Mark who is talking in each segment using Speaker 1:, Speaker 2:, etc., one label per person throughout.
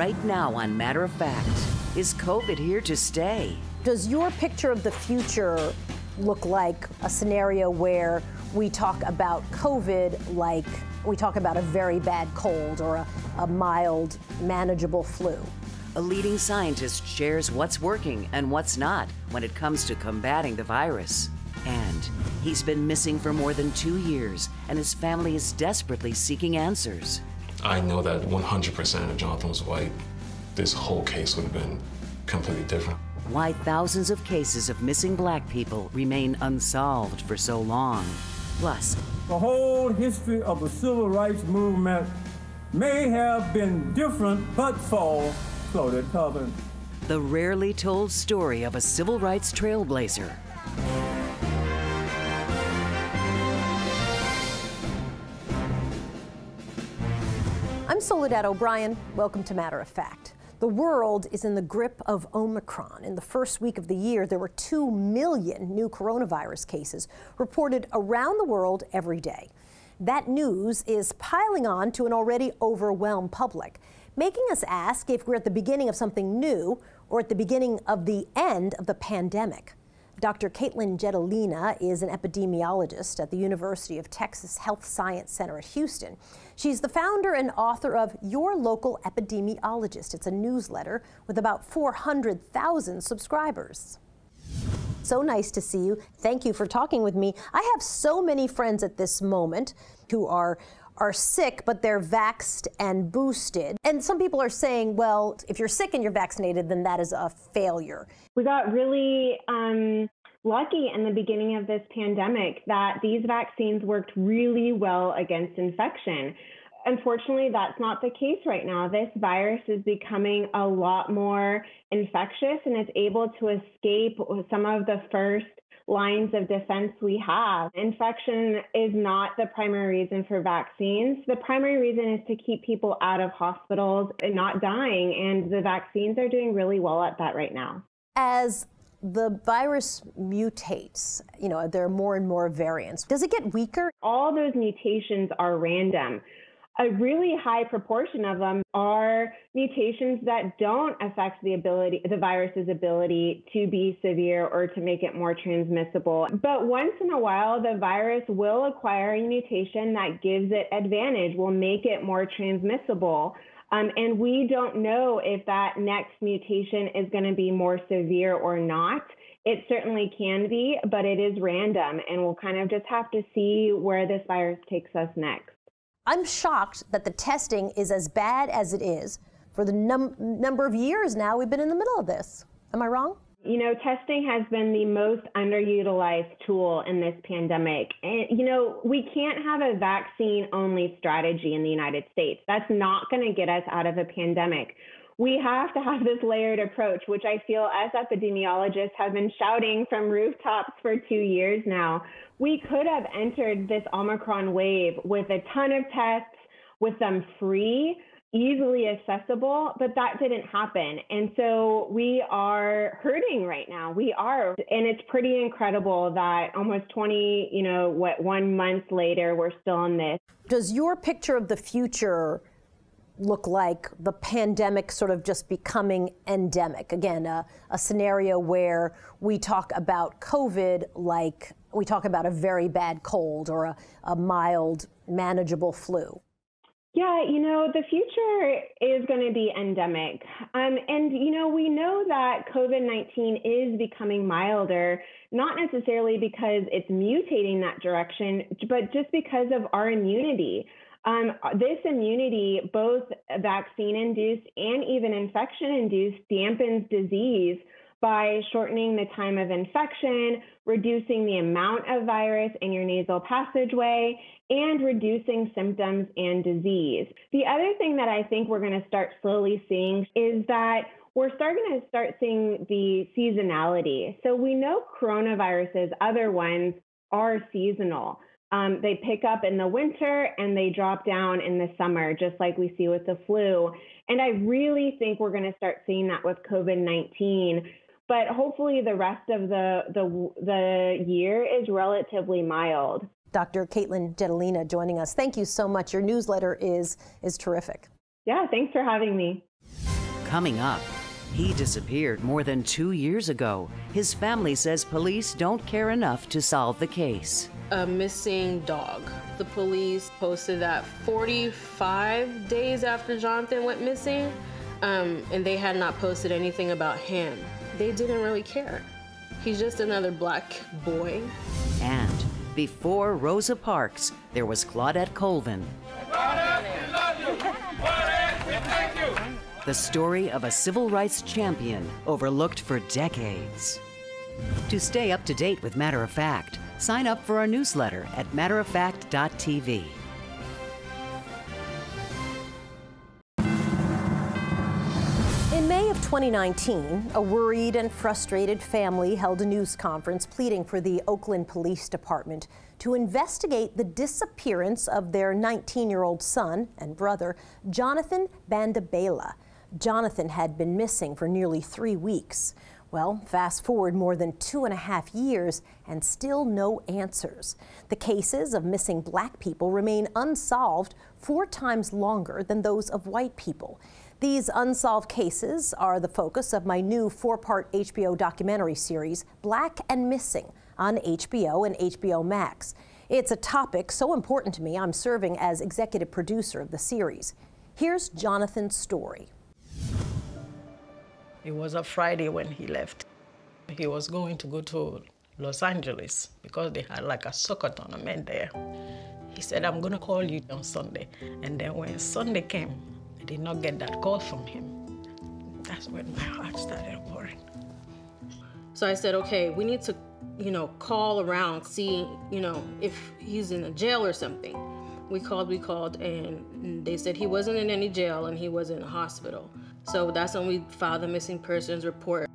Speaker 1: Right now, on Matter of Fact, is COVID here to stay?
Speaker 2: Does your picture of the future look like a scenario where we talk about COVID like we talk about a very bad cold or a, a mild, manageable flu?
Speaker 1: A leading scientist shares what's working and what's not when it comes to combating the virus. And he's been missing for more than two years, and his family is desperately seeking answers.
Speaker 3: I know that 100% if Jonathan was white, this whole case would have been completely different.
Speaker 1: Why thousands of cases of missing black people remain unsolved for so long. Plus,
Speaker 4: the whole history of the civil rights movement may have been different but for Claudette Colvin.
Speaker 1: The rarely told story of a civil rights trailblazer.
Speaker 2: I'm Soledad O'Brien. Welcome to Matter of Fact. The world is in the grip of Omicron. In the first week of the year, there were 2 million new coronavirus cases reported around the world every day. That news is piling on to an already overwhelmed public, making us ask if we're at the beginning of something new or at the beginning of the end of the pandemic. Dr. Katelyn Jetelina is an epidemiologist at the University of Texas Health Science Center at Houston. She's the founder and author of Your Local Epidemiologist. It's a newsletter with about 400,000 subscribers. So nice to see you. Thank you for talking with me. I have so many friends at this moment who are are sick, but they're vaxed and boosted. And some people are saying, well, if you're sick and you're vaccinated, then that is a failure.
Speaker 5: We got really um, lucky in the beginning of this pandemic that these vaccines worked really well against infection. Unfortunately, that's not the case right now. This virus is becoming a lot more infectious and it's able to escape some of the first lines of defense we have. Infection is not the primary reason for vaccines. The primary reason is to keep people out of hospitals and not dying, and the vaccines are doing really well at that right now.
Speaker 2: As the virus mutates, you know, there are more and more variants. Does it get weaker?
Speaker 5: All those mutations are random a really high proportion of them are mutations that don't affect the ability, the virus's ability to be severe or to make it more transmissible. But once in a while, the virus will acquire a mutation that gives it advantage, will make it more transmissible. Um, and we don't know if that next mutation is going to be more severe or not. It certainly can be, but it is random, and we'll kind of just have to see where this virus takes us next.
Speaker 2: I'm shocked that the testing is as bad as it is for the num- number of years now we've been in the middle of this. Am I wrong?
Speaker 5: You know, testing has been the most underutilized tool in this pandemic. And, you know, we can't have a vaccine only strategy in the United States. That's not going to get us out of a pandemic. We have to have this layered approach, which I feel as epidemiologists have been shouting from rooftops for two years now we could have entered this Omicron wave with a ton of tests, with them free, easily accessible, but that didn't happen. And so we are hurting right now. We are. And it's pretty incredible that almost 20, you know, what, one month later, we're still in this.
Speaker 2: Does your picture of the future look like the pandemic sort of just becoming endemic? Again, a, a scenario where we talk about COVID like we talk about a very bad cold or a, a mild, manageable flu?
Speaker 5: Yeah, you know, the future is going to be endemic. Um, and, you know, we know that COVID 19 is becoming milder, not necessarily because it's mutating that direction, but just because of our immunity. Um, this immunity, both vaccine induced and even infection induced, dampens disease by shortening the time of infection, reducing the amount of virus in your nasal passageway, and reducing symptoms and disease. The other thing that I think we're going to start slowly seeing is that we're starting to start seeing the seasonality. So we know coronaviruses, other ones, are seasonal. Um, they pick up in the winter and they drop down in the summer, just like we see with the flu. And I really think we're going to start seeing that with COVID 19 but hopefully the rest of the the the year is relatively mild.
Speaker 2: Dr. Katelyn Jetelina joining us. Thank you so much. Your newsletter is is terrific.
Speaker 5: Yeah, thanks for having me.
Speaker 1: Coming up, he disappeared more than two years ago. His family says police don't care enough to solve the case.
Speaker 6: A missing dog. The police posted that 45 days after Jonathan went missing, um, and they had not posted anything about him. They didn't really care. He's just another black boy.
Speaker 1: And before Rosa Parks, there was Claudette Colvin. The story of a civil rights champion overlooked for decades. To stay up to date with Matter of Fact, sign up for our newsletter at matteroffact.tv.
Speaker 2: 2019, a worried and frustrated family held a news conference pleading for the Oakland Police Department to investigate the disappearance of their 19 year old son and brother, Jonathan Bandabaila. Jonathan had been missing for nearly three weeks. Well, fast forward more than two and a half years and still no answers. The cases of missing black people remain unsolved four times longer than those of white people. These unsolved cases are the focus of my new four part HBO documentary series, Black and Missing, on HBO and HBO Max. It's a topic so important to me, I'm serving as executive producer of the series. Here's Jonathan's story.
Speaker 7: It was a Friday when he left. He was going to go to Los Angeles because they had like a soccer tournament there. He said, I'm going to call you on Sunday. And then when Sunday came, I did not get that call from him. That's when my heart started worrying.
Speaker 6: So I said, okay, we need to, you know, call around, see, you know, if he's in a jail or something. We called, we called, and they said he wasn't in any jail and he was in a hospital. So that's when we filed the missing persons report.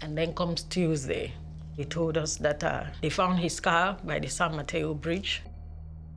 Speaker 7: And then comes Tuesday. He told us that uh, they found his car by the San Mateo Bridge.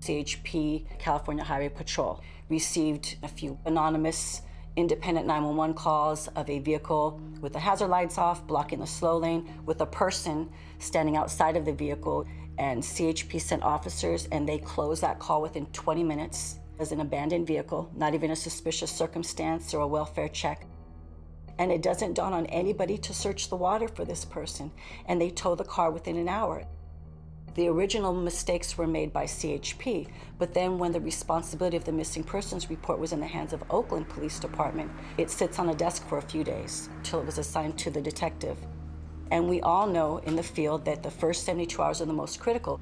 Speaker 8: CHP, California Highway Patrol, received a few anonymous independent 911 calls of a vehicle with the hazard lights off, blocking the slow lane, with a person standing outside of the vehicle. And CHP sent officers, and they closed that call within 20 minutes as an abandoned vehicle, not even a suspicious circumstance or a welfare check. And it doesn't dawn on anybody to search the water for this person, and they tow the car within an hour. The original mistakes were made by CHP, but then when the responsibility of the missing persons report was in the hands of Oakland Police Department, it sits on a desk for a few days until it was assigned to the detective. And we all know in the field that the first 72 hours are the most critical.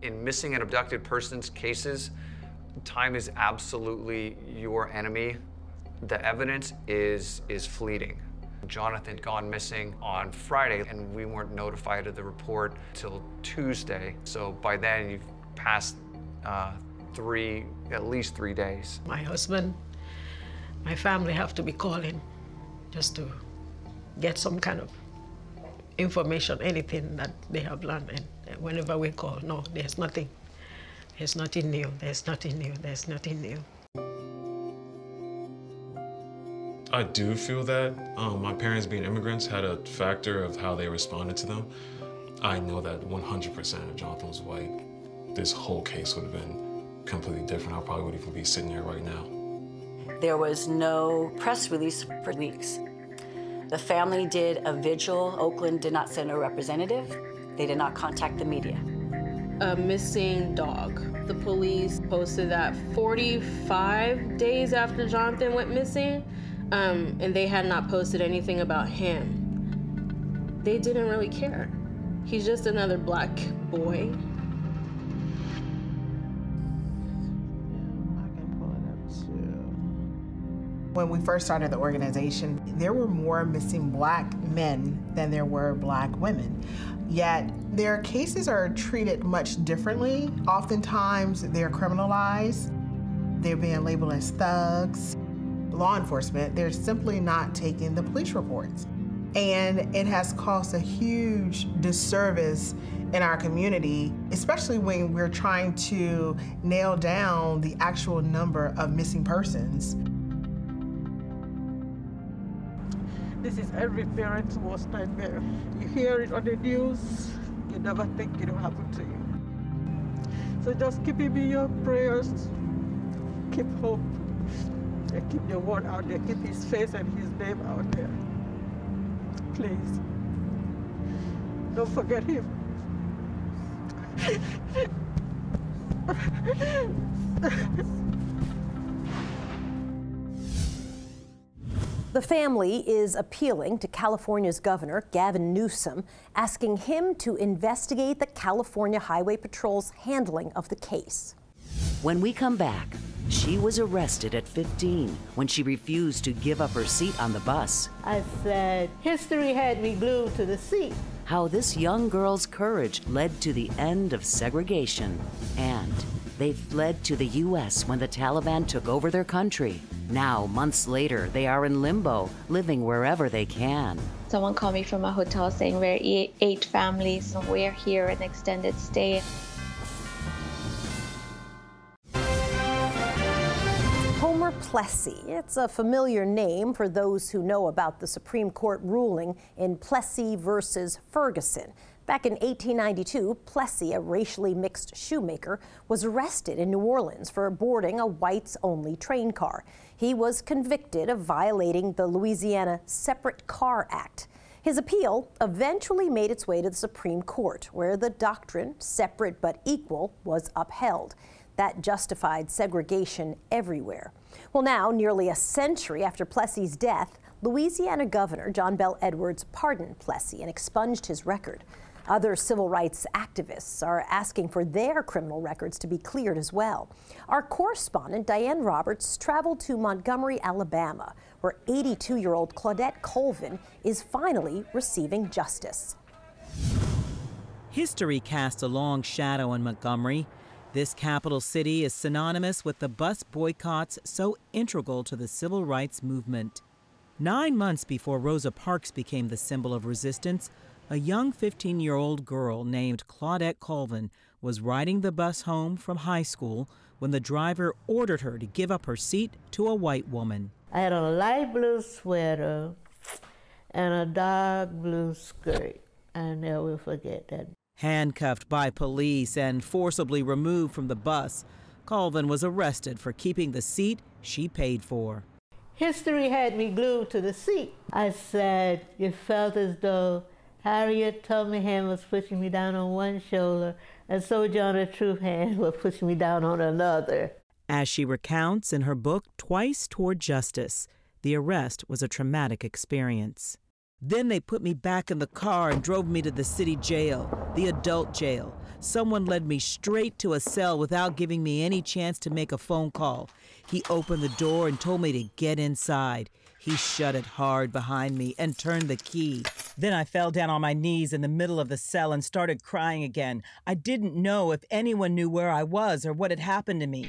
Speaker 9: In missing and abducted persons cases, time is absolutely your enemy. The evidence is is fleeting. Jonathan gone missing on Friday, and we weren't notified of the report till Tuesday. So by then, you've passed uh, three, at least three days.
Speaker 7: My husband, my family have to be calling just to get some kind of information, anything that they have learned. And whenever we call, no, there's nothing. There's nothing new. There's nothing new. There's nothing new.
Speaker 3: I do feel that um, my parents being immigrants had a factor of how they responded to them. I know that 100% if Jonathan was white, this whole case would have been completely different. I probably would even be sitting here right now.
Speaker 8: There was no press release for weeks. The family did a vigil. Oakland did not send a representative. They did not contact the media.
Speaker 6: A missing dog. The police posted that 45 days after Jonathan went missing, um, and they had not posted anything about him. They didn't really care. He's just another black boy. Yeah, I can pull it up too.
Speaker 10: When we first started the organization, there were more missing black men than there were black women. Yet their cases are treated much differently. Oftentimes they're criminalized, they're being labeled as thugs. Law enforcement, they're simply not taking the police reports. And it has caused a huge disservice in our community, especially when we're trying to nail down the actual number of missing persons.
Speaker 11: This is every parent's worst nightmare. You hear it on the news, you never think it'll happen to you. So just keep in your prayers. keep hope. They keep the word out there, keep his face and his name out there. Please. Don't forget him.
Speaker 2: The family is appealing to California's governor, Gavin Newsom, asking him to investigate the California Highway Patrol's handling of the case.
Speaker 1: When we come back, she was arrested at 15 when she refused to give up her seat on the bus.
Speaker 12: I said, history had me glued to the seat.
Speaker 1: How this young girl's courage led to the end of segregation. And they fled to the U.S. when the Taliban took over their country. Now, months later, they are in limbo, living wherever they can.
Speaker 13: Someone called me from a hotel saying we're eight, eight families and we're here an extended stay.
Speaker 2: Plessy. It's a familiar name for those who know about the Supreme Court ruling in Plessy versus Ferguson. Back in 1892, Plessy, a racially mixed shoemaker, was arrested in New Orleans for boarding a whites only train car. He was convicted of violating the Louisiana Separate Car Act. His appeal eventually made its way to the Supreme Court, where the doctrine, separate but equal, was upheld. That justified segregation everywhere. Well, now, nearly a century after Plessy's death, Louisiana Governor John Bel Edwards pardoned Plessy and expunged his record. Other civil rights activists are asking for their criminal records to be cleared as well. Our correspondent, Diane Roberts, traveled to Montgomery, Alabama, where 82 year old Claudette Colvin is finally receiving justice.
Speaker 14: History casts a long shadow on Montgomery. This capital city is synonymous with the bus boycotts so integral to the civil rights movement. Nine months before Rosa Parks became the symbol of resistance, a young 15 year old girl named Claudette Colvin was riding the bus home from high school when the driver ordered her to give up her seat to a white woman.
Speaker 12: I had a light blue sweater and a dark blue skirt. I never forget that.
Speaker 14: Handcuffed by police and forcibly removed from the bus, Colvin was arrested for keeping the seat she paid for.
Speaker 12: History had me glued to the seat. I said, it felt as though Harriet Tubman hand was pushing me down on one shoulder, and Sojourner Truth hand was pushing me down on another.
Speaker 14: As she recounts in her book, Twice Toward Justice, the arrest was a traumatic experience. Then they put me back in the car and drove me to the city jail, the adult jail. Someone led me straight to a cell without giving me any chance to make a phone call. He opened the door and told me to get inside. He shut it hard behind me and turned the key. Then I fell down on my knees in the middle of the cell and started crying again. I didn't know if anyone knew where I was or what had happened to me.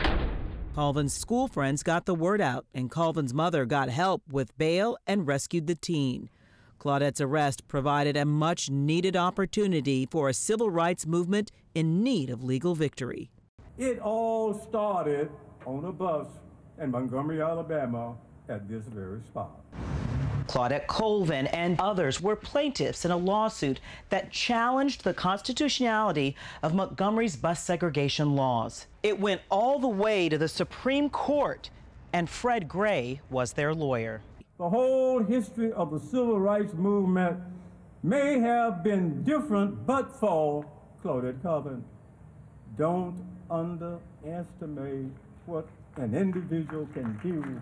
Speaker 14: Colvin's school friends got the word out, and Colvin's mother got help with bail and rescued the teen. Claudette's arrest provided a much needed opportunity for a civil rights movement in need of legal victory.
Speaker 4: It all started on a bus in Montgomery, Alabama at this very spot.
Speaker 14: Claudette Colvin and others were plaintiffs in a lawsuit that challenged the constitutionality of Montgomery's bus segregation laws. It went all the way to the Supreme Court, and Fred Gray was their lawyer.
Speaker 4: The whole history of the civil rights movement may have been different but for Claudette Colvin. Don't underestimate what an individual can do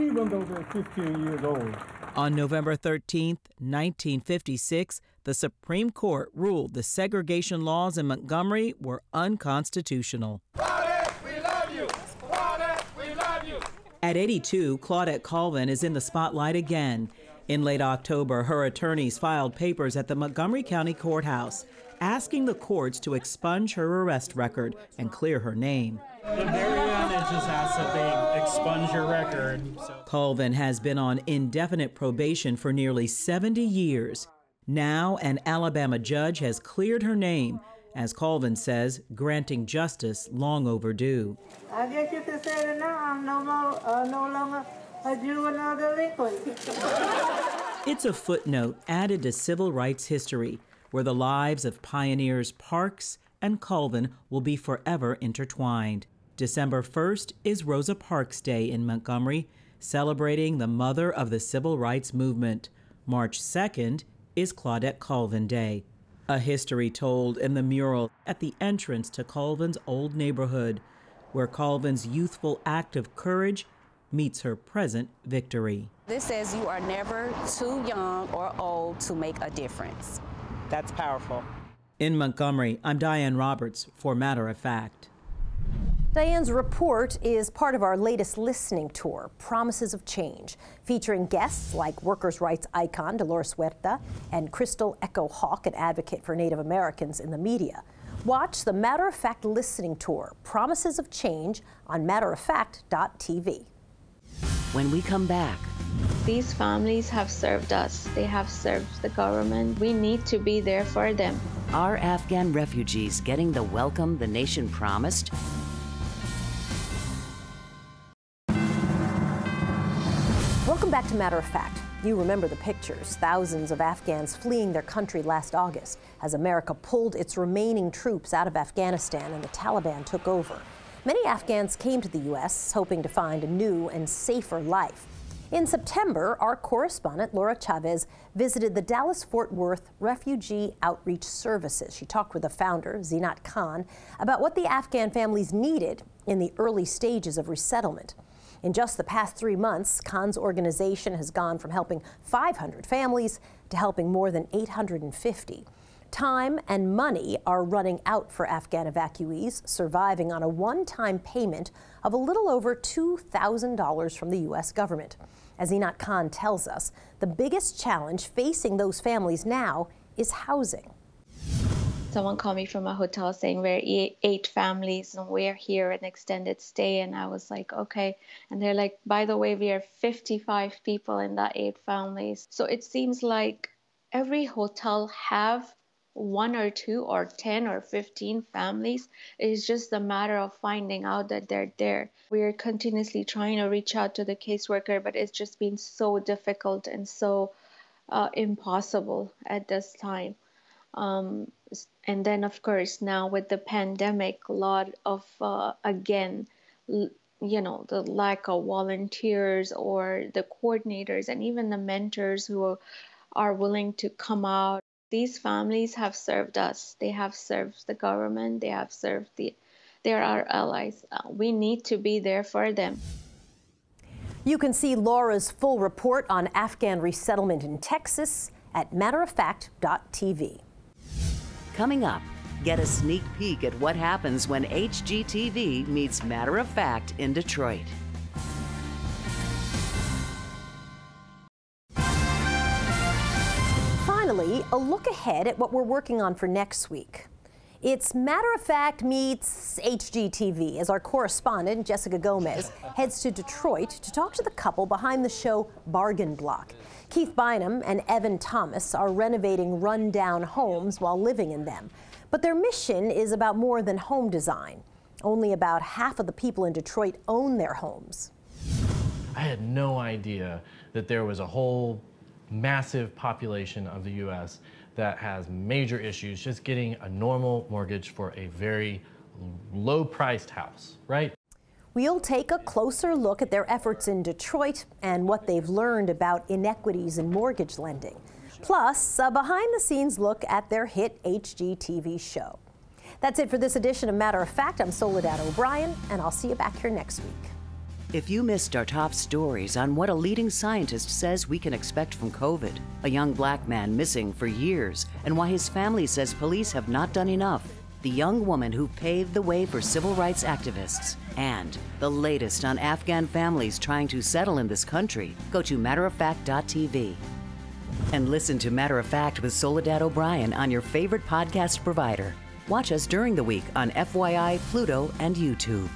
Speaker 4: even though they're 15 years old.
Speaker 14: On November 13, 1956, the Supreme Court ruled the segregation laws in Montgomery were unconstitutional.
Speaker 15: Claudette, we love you. Claudette, we love you.
Speaker 14: At 82, Claudette Colvin is in the spotlight again. In late October, her attorneys filed papers at the Montgomery County Courthouse asking the courts to expunge her arrest record and clear her name.
Speaker 16: The Mariana just asked that they expunge your record. So.
Speaker 14: Colvin has been on indefinite probation for nearly 70 years. Now, an Alabama judge has cleared her name, as Colvin says, granting justice long overdue.
Speaker 12: I guess you can say that now I'm no, more, uh, no longer a juvenile delinquent.
Speaker 14: it's a footnote added to civil rights history where the lives of pioneers Parks and Colvin will be forever intertwined. December 1st is Rosa Parks Day in Montgomery, celebrating the mother of the civil rights movement. March 2nd is Claudette Colvin Day, a history told in the mural at the entrance to Colvin's old neighborhood, where Colvin's youthful act of courage meets her present victory.
Speaker 17: This says you are never too young or old to make a difference.
Speaker 16: That's powerful.
Speaker 14: In Montgomery, I'm Diane Roberts for Matter of Fact.
Speaker 2: Diane's report is part of our latest listening tour, Promises of Change, featuring guests like workers' rights icon Dolores Huerta and Crystal Echo Hawk, an advocate for Native Americans in the media. Watch the Matter of Fact listening tour, Promises of Change, on matteroffact.tv.
Speaker 1: When we come back,
Speaker 13: these families have served us, they have served the government. We need to be there for them.
Speaker 1: Are Afghan refugees getting the welcome the nation promised?
Speaker 2: Welcome back to Matter of Fact. You remember the pictures thousands of Afghans fleeing their country last August as America pulled its remaining troops out of Afghanistan and the Taliban took over. Many Afghans came to the U.S. hoping to find a new and safer life. In September, our correspondent Laura Chavez visited the Dallas Fort Worth Refugee Outreach Services. She talked with the founder, Zinat Khan, about what the Afghan families needed in the early stages of resettlement. In just the past three months, Khan's organization has gone from helping 500 families to helping more than 850. Time and money are running out for Afghan evacuees, surviving on a one time payment of a little over $2,000 from the U.S. government. As Zinat Khan tells us, the biggest challenge facing those families now is housing
Speaker 13: someone called me from a hotel saying we're eight families and we're here an extended stay. And i was like okay. And they're like by the way we are 55 people in that eight families. So it seems like every hotel have one or two or 10 or 15 families. It's just a matter of finding out that they're there. We're continuously trying to reach out to the caseworker but it's just been so difficult and so uh, impossible at this time um, and then of course now with the pandemic a lot of uh, again you know the lack of volunteers or the coordinators and even the mentors who are willing to come out. These families have served us. They have served the government. They have served the they're our allies. Uh, we need to be there for them.
Speaker 2: You can see Laura's full report on Afghan resettlement in Texas at matteroffact.tv.
Speaker 1: Coming up, get a sneak peek at what happens when HGTV meets Matter of Fact in Detroit.
Speaker 2: Finally, a look ahead at what we're working on for next week. It's Matter of Fact meets HGTV as our correspondent, Jessica Gomez, heads to Detroit to talk to the couple behind the show Bargain Block. Keith Bynum and Evan Thomas are renovating rundown homes while living in them. But their mission is about more than home design. Only about half of the people in Detroit own their homes.
Speaker 18: I had no idea that there was a whole massive population of the US that has major issues just getting a normal mortgage for a very low priced house, right?
Speaker 2: We'll take a closer look at their efforts in Detroit and what they've learned about inequities in mortgage lending. Plus, a behind the scenes look at their hit HGTV show. That's it for this edition of Matter of Fact. I'm Soledad O'Brien, and I'll see you back here next week.
Speaker 1: If you missed our top stories on what a leading scientist says we can expect from COVID, a young black man missing for years, and why his family says police have not done enough, the young woman who paved the way for civil rights activists, and the latest on Afghan families trying to settle in this country, go to matteroffact.tv. And listen to Matter of Fact with Soledad O'Brien on your favorite podcast provider. Watch us during the week on FYI, Pluto, and YouTube.